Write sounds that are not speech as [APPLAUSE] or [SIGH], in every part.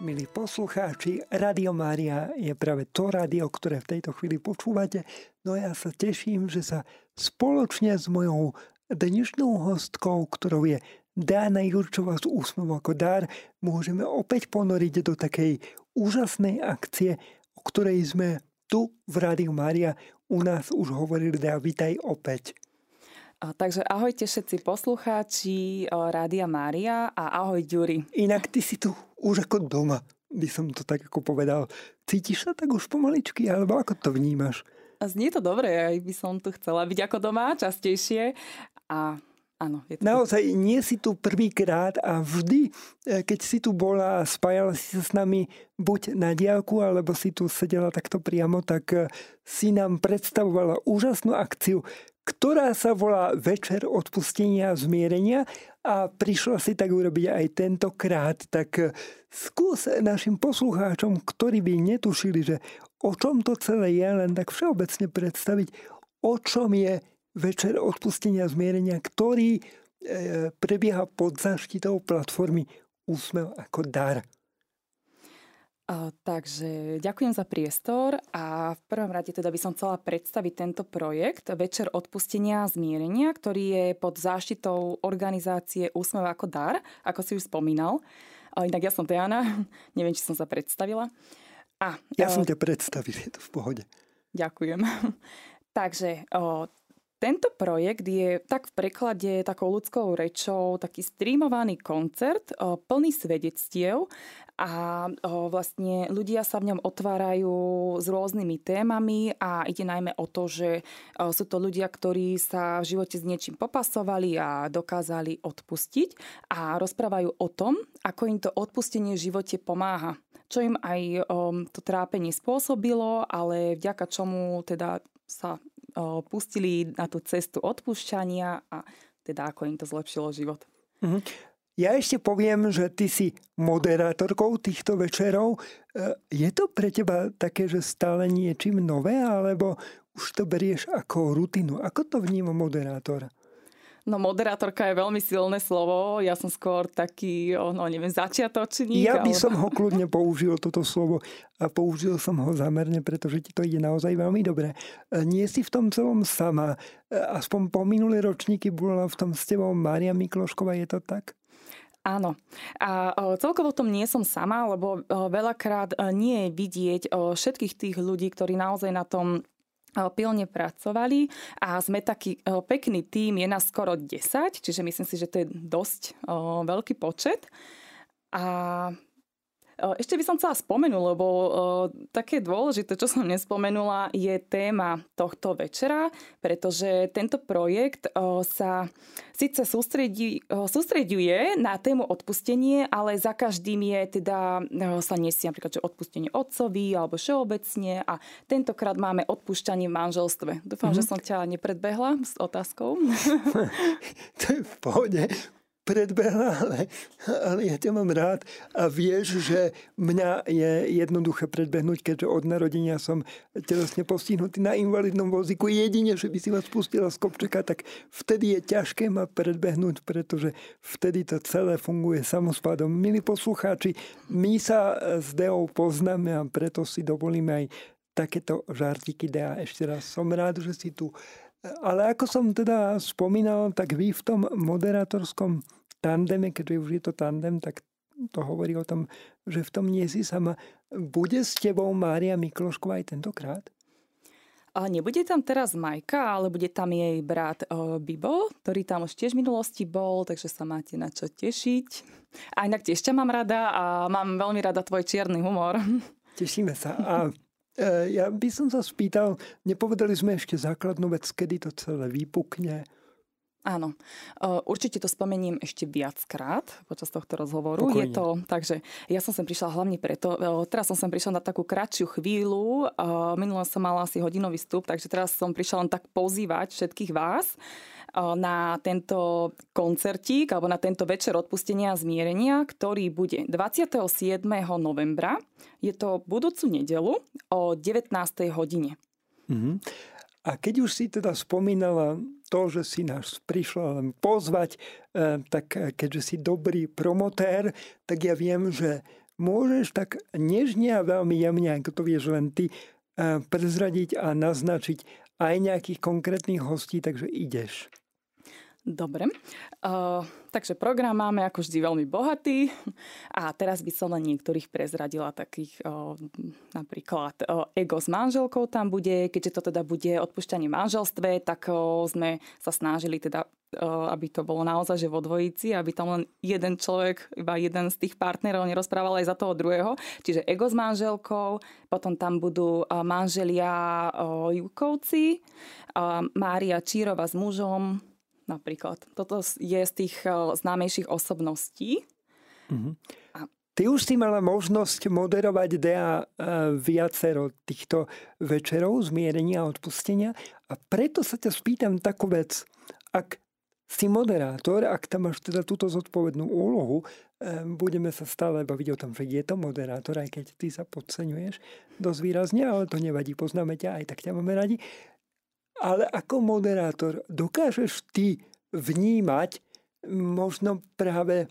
Milí poslucháči, Radio Mária je práve to rádio, ktoré v tejto chvíli počúvate. No ja sa teším, že sa spoločne s mojou dnešnou hostkou, ktorou je Dána Jurčová z Úsmev ako dar, môžeme opäť ponoriť do takej úžasnej akcie, o ktorej sme tu v Rádiu Mária u nás už hovorili. Dá, vitaj opäť. Takže ahojte všetci poslucháči Rádia Mária a ahoj Ďuri. Inak ty si tu už ako doma, by som to tak ako povedal. Cítiš sa tak už pomaličky, alebo ako to vnímaš? Znie to dobre, aj by som tu chcela byť ako doma častejšie. A Áno, je to Naozaj nie si tu prvýkrát a vždy, e, keď si tu bola a spájala si sa s nami buď na diálku, alebo si tu sedela takto priamo, tak e, si nám predstavovala úžasnú akciu ktorá sa volá Večer odpustenia a zmierenia a prišla si tak urobiť aj tentokrát. Tak eh, skús našim poslucháčom, ktorí by netušili, že o čom to celé je, len tak všeobecne predstaviť, o čom je Večer odpustenia a zmierenia, ktorý eh, prebieha pod zaštitou platformy Úsmev ako dar. Takže ďakujem za priestor a v prvom rade teda by som chcela predstaviť tento projekt Večer odpustenia a zmierenia, ktorý je pod záštitou organizácie Úsmev ako dar, ako si už spomínal. Inak ja som Diana, [LAUGHS] neviem, či som sa predstavila. A, ja som ťa predstavil, je to v pohode. Ďakujem. [LAUGHS] Takže tento projekt je tak v preklade takou ľudskou rečou taký streamovaný koncert plný svedectiev a vlastne ľudia sa v ňom otvárajú s rôznymi témami a ide najmä o to, že sú to ľudia, ktorí sa v živote s niečím popasovali a dokázali odpustiť a rozprávajú o tom, ako im to odpustenie v živote pomáha. Čo im aj to trápenie spôsobilo, ale vďaka čomu teda sa pustili na tú cestu odpúšťania a teda ako im to zlepšilo život. Mm-hmm. Ja ešte poviem, že ty si moderátorkou týchto večerov. E, je to pre teba také, že stále niečím nové, alebo už to berieš ako rutinu? Ako to vníma moderátor? No moderátorka je veľmi silné slovo. Ja som skôr taký, no neviem, začiatočník. Ja by ale... som ho kľudne použil, toto slovo. A použil som ho zamerne, pretože ti to ide naozaj veľmi dobre. E, nie si v tom celom sama. E, aspoň po minulé ročníky bola v tom s tebou Mária Miklošková, je to tak? Áno. A celkovo tom nie som sama, lebo veľakrát nie je vidieť všetkých tých ľudí, ktorí naozaj na tom pilne pracovali a sme taký pekný tým, je nás skoro 10, čiže myslím si, že to je dosť veľký počet. A ešte by som chcela spomenúť, lebo také dôležité, čo som nespomenula, je téma tohto večera, pretože tento projekt sa síce sústredí, sústreduje na tému odpustenie, ale za každým je teda, sa nesie napríklad, že odpustenie otcovi alebo všeobecne a tentokrát máme odpúšťanie v manželstve. Dúfam, mm-hmm. že som ťa nepredbehla s otázkou. [LAUGHS] to je v pohode predbehla, ale, ale ja ťa mám rád a vieš, že mňa je jednoduché predbehnúť, keďže od narodenia som telesne postihnutý na invalidnom vozíku. Jedine, že by si ma spustila z kopčeka, tak vtedy je ťažké ma predbehnúť, pretože vtedy to celé funguje samospádom. Milí poslucháči, my sa s Deou poznáme a preto si dovolíme aj takéto žartiky. Dea, ešte raz som rád, že si tu. Ale ako som teda spomínal, tak vy v tom moderátorskom tandeme, keďže už je to tandem, tak to hovorí o tom, že v tom nie si sama. Bude s tebou Mária Miklošková aj tentokrát? A nebude tam teraz Majka, ale bude tam jej brat o, Bibo, ktorý tam už tiež v minulosti bol, takže sa máte na čo tešiť. A inak tiež ťa mám rada a mám veľmi rada tvoj čierny humor. [LAUGHS] Tešíme sa. A e, ja by som sa spýtal, nepovedali sme ešte základnú vec, kedy to celé vypukne, Áno, určite to spomeniem ešte viackrát počas tohto rozhovoru. Pokojne. Je to, takže ja som sem prišla hlavne preto, teraz som sem prišla na takú kratšiu chvíľu, minulé som mala asi hodinový vstup, takže teraz som prišla len tak pozývať všetkých vás na tento koncertík alebo na tento večer odpustenia a zmierenia, ktorý bude 27. novembra. Je to budúcu nedelu o 19. hodine. Mm-hmm. A keď už si teda spomínala to, že si nás prišla len pozvať, eh, tak eh, keďže si dobrý promotér, tak ja viem, že môžeš tak nežne a veľmi jemne, ako to vieš len ty, prezradiť a naznačiť aj nejakých konkrétnych hostí, takže ideš. Dobre, uh, takže program máme ako vždy veľmi bohatý. A teraz by som len niektorých prezradila takých, uh, napríklad uh, ego s manželkou tam bude, keďže to teda bude odpúšťanie manželstve, tak uh, sme sa snažili teda aby to bolo naozaj že vo dvojici, aby tam len jeden človek, iba jeden z tých partnerov nerozprával aj za toho druhého. Čiže ego s manželkou, potom tam budú manželia Jukovci, Mária Čírova s mužom, napríklad. Toto je z tých eh, známejších osobností. Mm-hmm. A... Ty už si mala možnosť moderovať DEA eh, viacero týchto večerov zmierenia a odpustenia a preto sa ťa spýtam takú vec. Ak si moderátor, ak tam máš teda túto zodpovednú úlohu, eh, budeme sa stále baviť o tom, že je to moderátor, aj keď ty sa podceňuješ dosť výrazne, ale to nevadí, poznáme ťa, aj tak ťa máme radi ale ako moderátor dokážeš ty vnímať možno práve e,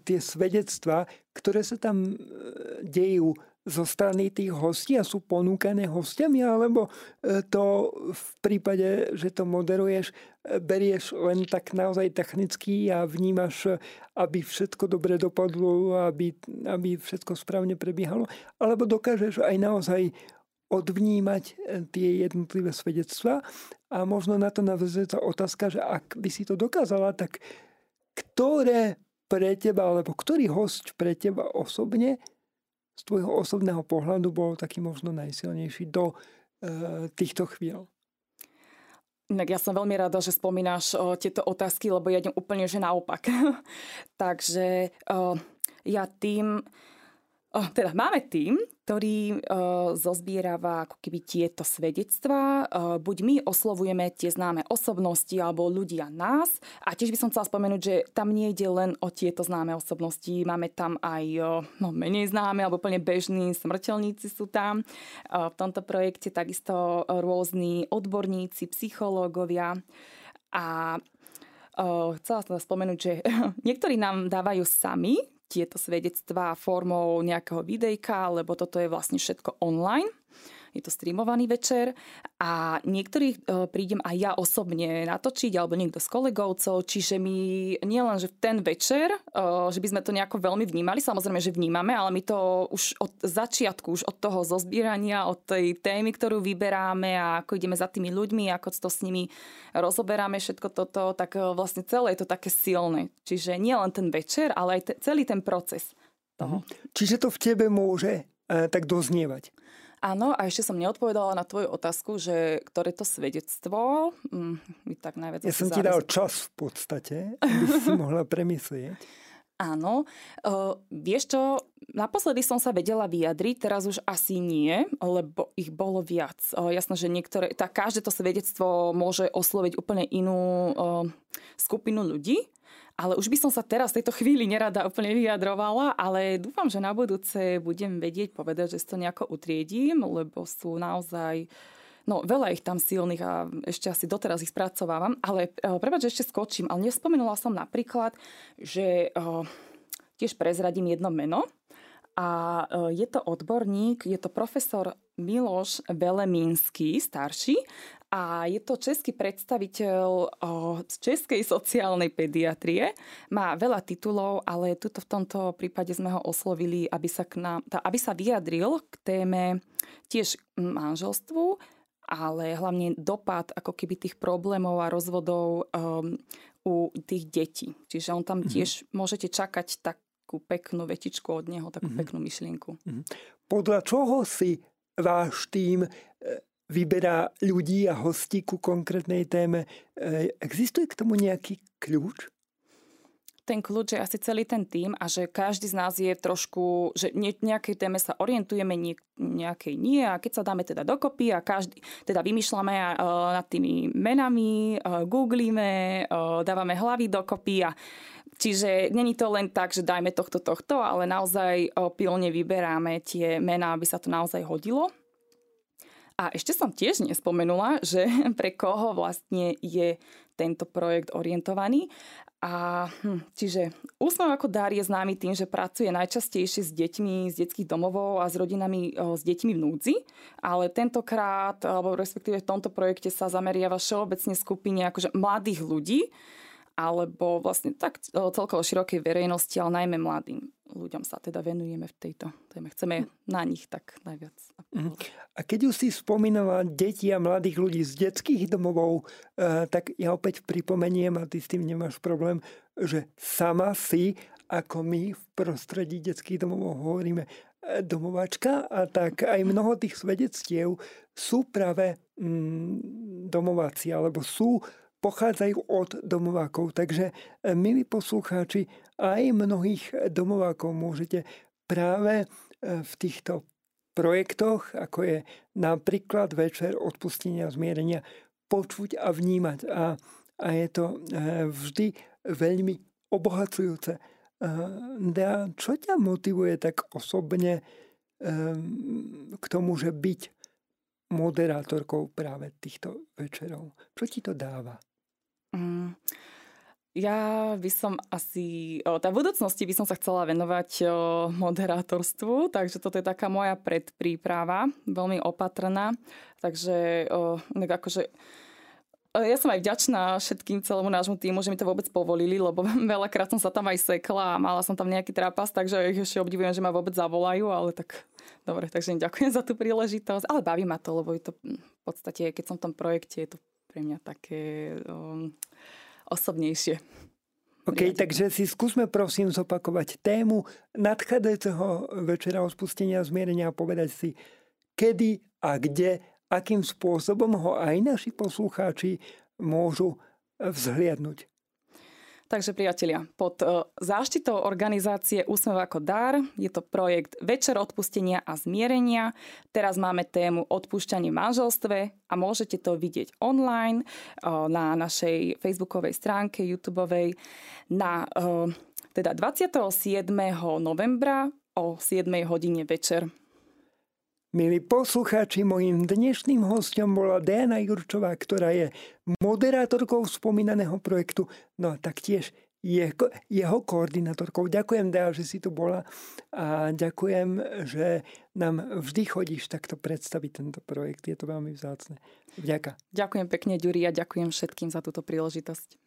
tie svedectva, ktoré sa tam e, dejú zo strany tých hostí a sú ponúkané hostiami, alebo e, to v prípade, že to moderuješ, berieš len tak naozaj technicky a vnímaš, aby všetko dobre dopadlo, aby, aby všetko správne prebiehalo, alebo dokážeš aj naozaj odvnímať e, tie jednotlivé svedectva a možno na to navezuje tá otázka, že ak by si to dokázala, tak ktoré pre teba, alebo ktorý host pre teba osobne z tvojho osobného pohľadu bol taký možno najsilnejší do e, týchto chvíľ? Inak ja som veľmi rada, že spomínaš o, tieto otázky, lebo ja idem úplne že naopak. [LAUGHS] Takže o, ja tým, teda máme tým, ktorý uh, zozbierava ako keby tieto svedectvá. Uh, buď my oslovujeme tie známe osobnosti alebo ľudia nás. A tiež by som chcela spomenúť, že tam nie ide len o tieto známe osobnosti. Máme tam aj uh, no, menej známe alebo úplne bežní smrteľníci sú tam. Uh, v tomto projekte takisto rôzni odborníci, psychológovia. A chcela som spomenúť, že [LAUGHS] niektorí nám dávajú sami tieto svedectvá formou nejakého videjka, lebo toto je vlastne všetko online je to streamovaný večer a niektorých e, prídem aj ja osobne natočiť alebo niekto z kolegovcov, čiže my nielen, že v ten večer, e, že by sme to nejako veľmi vnímali, samozrejme, že vnímame, ale my to už od začiatku, už od toho zozbierania, od tej témy, ktorú vyberáme a ako ideme za tými ľuďmi, ako to s nimi rozoberáme všetko toto, tak e, vlastne celé je to také silné. Čiže nie len ten večer, ale aj te, celý ten proces toho. Mhm. Čiže to v tebe môže tak doznievať. Áno, a ešte som neodpovedala na tvoju otázku, že ktoré to svedectvo mm, tak najviac... Ja som ti dal čas v podstate, [LAUGHS] aby si mohla premyslieť. Áno. Uh, vieš čo, naposledy som sa vedela vyjadriť, teraz už asi nie, lebo ich bolo viac. Uh, jasné, že niektoré, tak každé to svedectvo môže osloviť úplne inú uh, skupinu ľudí. Ale už by som sa teraz v tejto chvíli nerada úplne vyjadrovala, ale dúfam, že na budúce budem vedieť povedať, že si to nejako utriedím, lebo sú naozaj No, veľa ich tam silných a ešte asi doteraz ich spracovávam, ale uh, prepáč, ešte skočím, ale nespomenula som napríklad, že uh, tiež prezradím jedno meno a uh, je to odborník, je to profesor Miloš Velemínsky, starší a je to český predstaviteľ z českej sociálnej pediatrie. Má veľa titulov, ale tuto v tomto prípade sme ho oslovili, aby sa, k nám, aby sa vyjadril k téme tiež manželstvu, ale hlavne dopad ako keby tých problémov a rozvodov um, u tých detí. Čiže on tam mm-hmm. tiež môžete čakať takú peknú vetičku od neho, takú mm-hmm. peknú myšlienku. Mm-hmm. Podľa čoho si váš tým vyberá ľudí a hostí ku konkrétnej téme. E, existuje k tomu nejaký kľúč? ten kľúč je asi celý ten tým a že každý z nás je trošku, že nejakej téme sa orientujeme, nejakej nie a keď sa dáme teda dokopy a každý, teda vymýšľame uh, nad tými menami, googlíme, dávame hlavy dokopy a Čiže není to len tak, že dajme tohto, tohto, ale naozaj pilne vyberáme tie mená, aby sa to naozaj hodilo. A ešte som tiež nespomenula, že [LAUGHS] pre koho vlastne je tento projekt orientovaný. A hm, čiže úsmev ako dar je známy tým, že pracuje najčastejšie s deťmi z detských domovov a s rodinami o, s deťmi v núdzi, ale tentokrát, alebo respektíve v tomto projekte sa zameriava všeobecne skupine akože mladých ľudí, alebo vlastne tak celkovo širokej verejnosti, ale najmä mladým ľuďom sa teda venujeme v tejto téme. Chceme na nich tak najviac. Mhm. A keď už si spomínala deti a mladých ľudí z detských domovov, eh, tak ja opäť pripomeniem, a ty s tým nemáš problém, že sama si, ako my v prostredí detských domov hovoríme, eh, domovačka a tak aj mnoho tých svedectiev sú práve mm, domováci, alebo sú pochádzajú od domovákov. Takže, e, milí poslucháči, aj mnohých domovákov môžete práve e, v týchto projektoch, ako je napríklad Večer odpustenia a zmierenia, počuť a vnímať. A, a je to e, vždy veľmi obohacujúce. A čo ťa motivuje tak osobne k tomu, že byť moderátorkou práve týchto večerov? Čo ti to dáva? Ja by som asi, o, tá v budúcnosti by som sa chcela venovať o, moderátorstvu, takže toto je taká moja predpríprava, veľmi opatrná, takže o, akože ja som aj vďačná všetkým celému nášmu týmu, že mi to vôbec povolili, lebo [LAUGHS] veľakrát som sa tam aj sekla a mala som tam nejaký trapas, takže ešte obdivujem, že ma vôbec zavolajú, ale tak dobre, takže im ďakujem za tú príležitosť. Ale baví ma to, lebo je to v podstate, keď som v tom projekte, je to pre mňa také um, osobnejšie. OK, riadenie. takže si skúsme prosím zopakovať tému nadchádzajúceho večera spustenia a zmierenia a povedať si, kedy a kde, akým spôsobom ho aj naši poslucháči môžu vzhliadnúť. Takže priatelia, pod e, záštitou organizácie Úsmev ako dar je to projekt Večer odpustenia a zmierenia. Teraz máme tému odpúšťanie v manželstve a môžete to vidieť online e, na našej facebookovej stránke, YouTubeovej na e, teda 27. novembra o 7 hodine večer. Milí poslucháči, mojim dnešným hostom bola Diana Jurčová, ktorá je moderátorkou spomínaného projektu, no a taktiež jeho, jeho koordinátorkou. Ďakujem, Dea, že si tu bola a ďakujem, že nám vždy chodíš takto predstaviť tento projekt. Je to veľmi vzácne. Vďaka. Ďakujem pekne, Ďuri, a ďakujem všetkým za túto príležitosť.